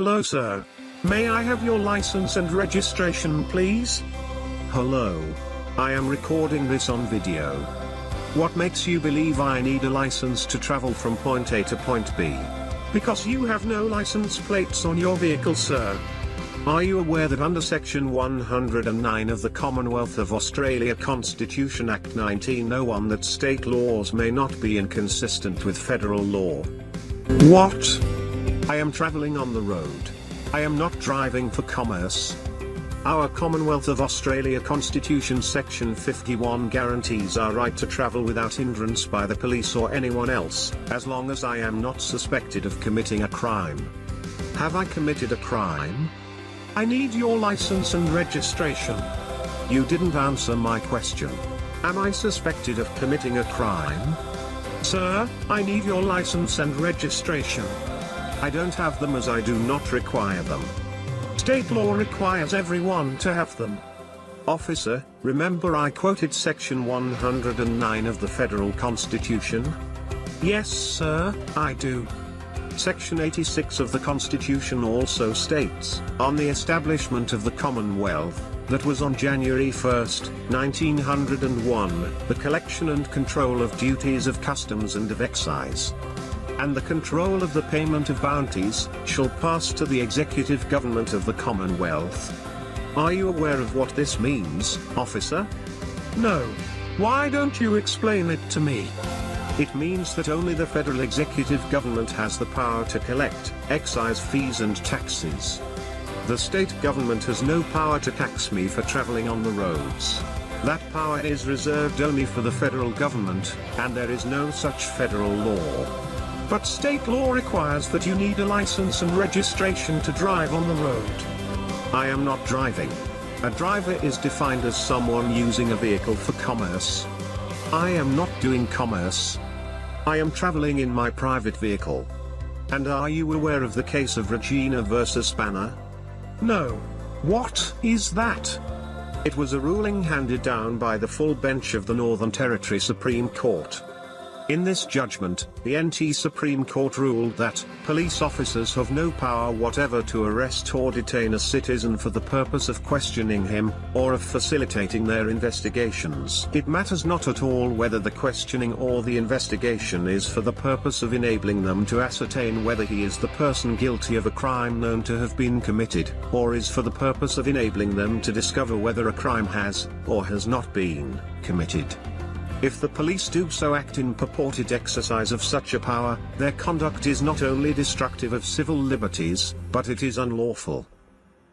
Hello sir. May I have your license and registration please? Hello. I am recording this on video. What makes you believe I need a license to travel from point A to point B? Because you have no license plates on your vehicle sir. Are you aware that under Section 109 of the Commonwealth of Australia Constitution Act 1901 that state laws may not be inconsistent with federal law? What? I am travelling on the road. I am not driving for commerce. Our Commonwealth of Australia Constitution Section 51 guarantees our right to travel without hindrance by the police or anyone else, as long as I am not suspected of committing a crime. Have I committed a crime? I need your license and registration. You didn't answer my question. Am I suspected of committing a crime? Sir, I need your license and registration. I don't have them as I do not require them. State law requires everyone to have them. Officer, remember I quoted section 109 of the federal constitution? Yes sir, I do. Section 86 of the Constitution also states, on the establishment of the Commonwealth, that was on January 1, 1901, the collection and control of duties of customs and of excise, and the control of the payment of bounties, shall pass to the executive government of the Commonwealth. Are you aware of what this means, officer? No. Why don't you explain it to me? It means that only the federal executive government has the power to collect excise fees and taxes. The state government has no power to tax me for traveling on the roads. That power is reserved only for the federal government, and there is no such federal law. But state law requires that you need a license and registration to drive on the road. I am not driving. A driver is defined as someone using a vehicle for commerce. I am not doing commerce. I am traveling in my private vehicle. And are you aware of the case of Regina versus Banner? No. What is that? It was a ruling handed down by the full bench of the Northern Territory Supreme Court. In this judgment, the NT Supreme Court ruled that, police officers have no power whatever to arrest or detain a citizen for the purpose of questioning him, or of facilitating their investigations. It matters not at all whether the questioning or the investigation is for the purpose of enabling them to ascertain whether he is the person guilty of a crime known to have been committed, or is for the purpose of enabling them to discover whether a crime has, or has not been, committed. If the police do so act in purported exercise of such a power, their conduct is not only destructive of civil liberties, but it is unlawful.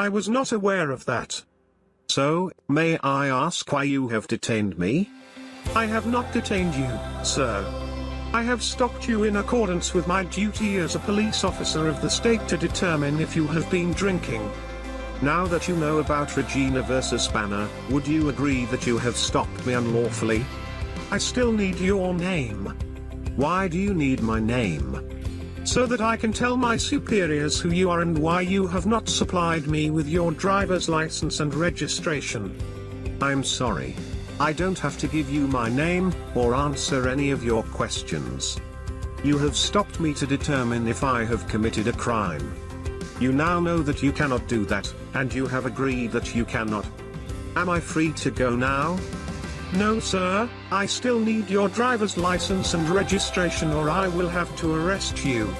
I was not aware of that. So, may I ask why you have detained me? I have not detained you, sir. I have stopped you in accordance with my duty as a police officer of the state to determine if you have been drinking. Now that you know about Regina versus Banner, would you agree that you have stopped me unlawfully? I still need your name. Why do you need my name? So that I can tell my superiors who you are and why you have not supplied me with your driver's license and registration. I'm sorry. I don't have to give you my name, or answer any of your questions. You have stopped me to determine if I have committed a crime. You now know that you cannot do that, and you have agreed that you cannot. Am I free to go now? No sir, I still need your driver's license and registration or I will have to arrest you.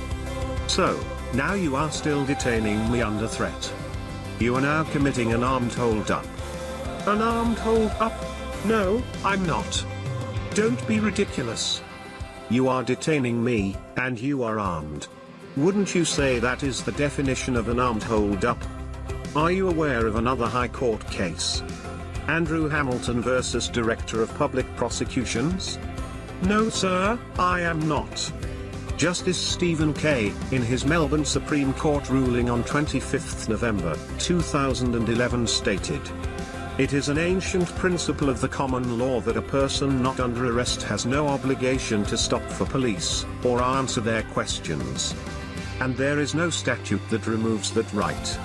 So, now you are still detaining me under threat. You are now committing an armed hold-up. An armed hold-up? No, I'm not. Don't be ridiculous. You are detaining me, and you are armed. Wouldn't you say that is the definition of an armed hold-up? Are you aware of another High Court case? Andrew Hamilton versus Director of Public Prosecutions? No sir, I am not. Justice Stephen Kaye, in his Melbourne Supreme Court ruling on 25 November 2011 stated, It is an ancient principle of the common law that a person not under arrest has no obligation to stop for police, or answer their questions. And there is no statute that removes that right.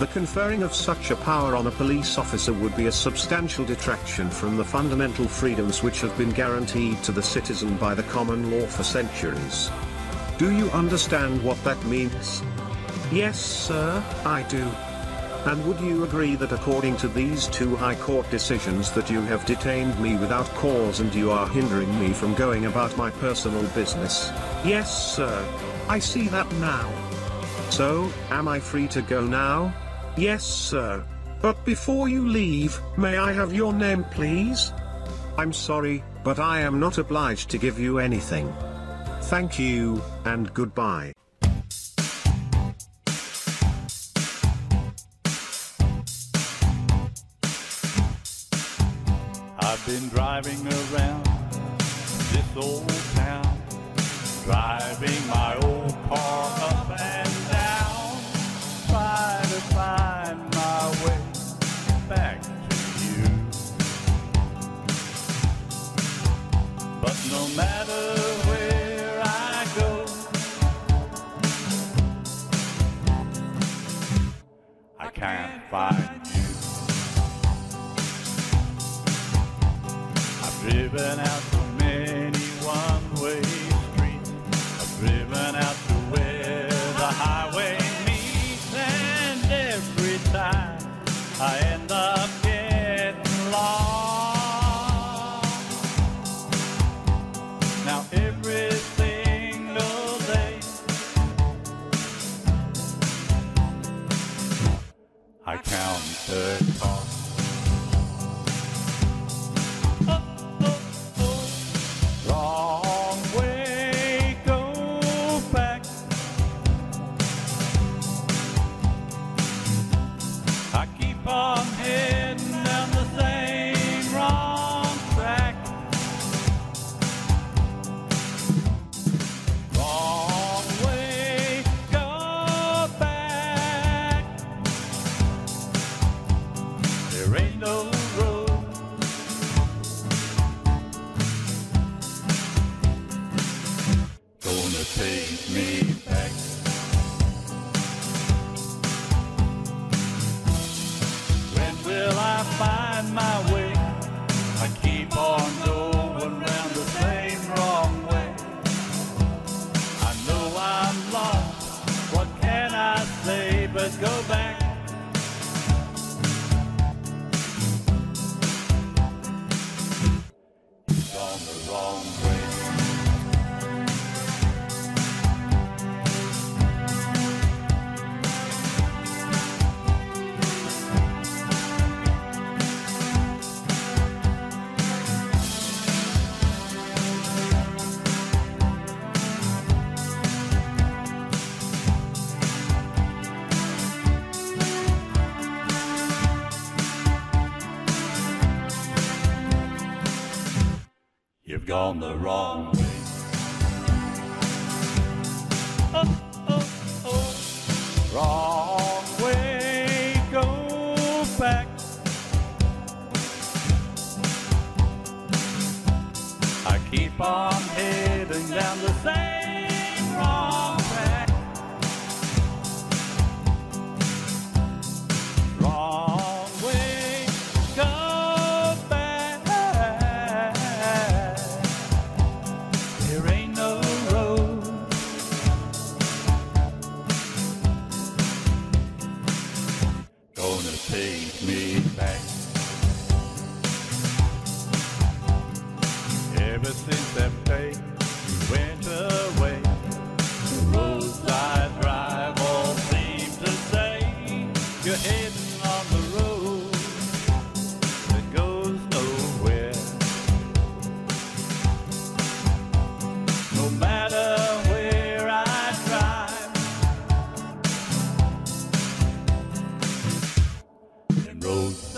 The conferring of such a power on a police officer would be a substantial detraction from the fundamental freedoms which have been guaranteed to the citizen by the common law for centuries. Do you understand what that means? Yes, sir, I do. And would you agree that according to these two High Court decisions that you have detained me without cause and you are hindering me from going about my personal business? Yes, sir. I see that now. So, am I free to go now? Yes, sir. But before you leave, may I have your name please? I'm sorry, but I am not obliged to give you anything. Thank you, and goodbye. I've been driving around this old town, driving my I can't find you. I've driven out my way? Gone the wrong way. Oh, oh, oh. Wrong way, go back. I keep on heading down the same drive,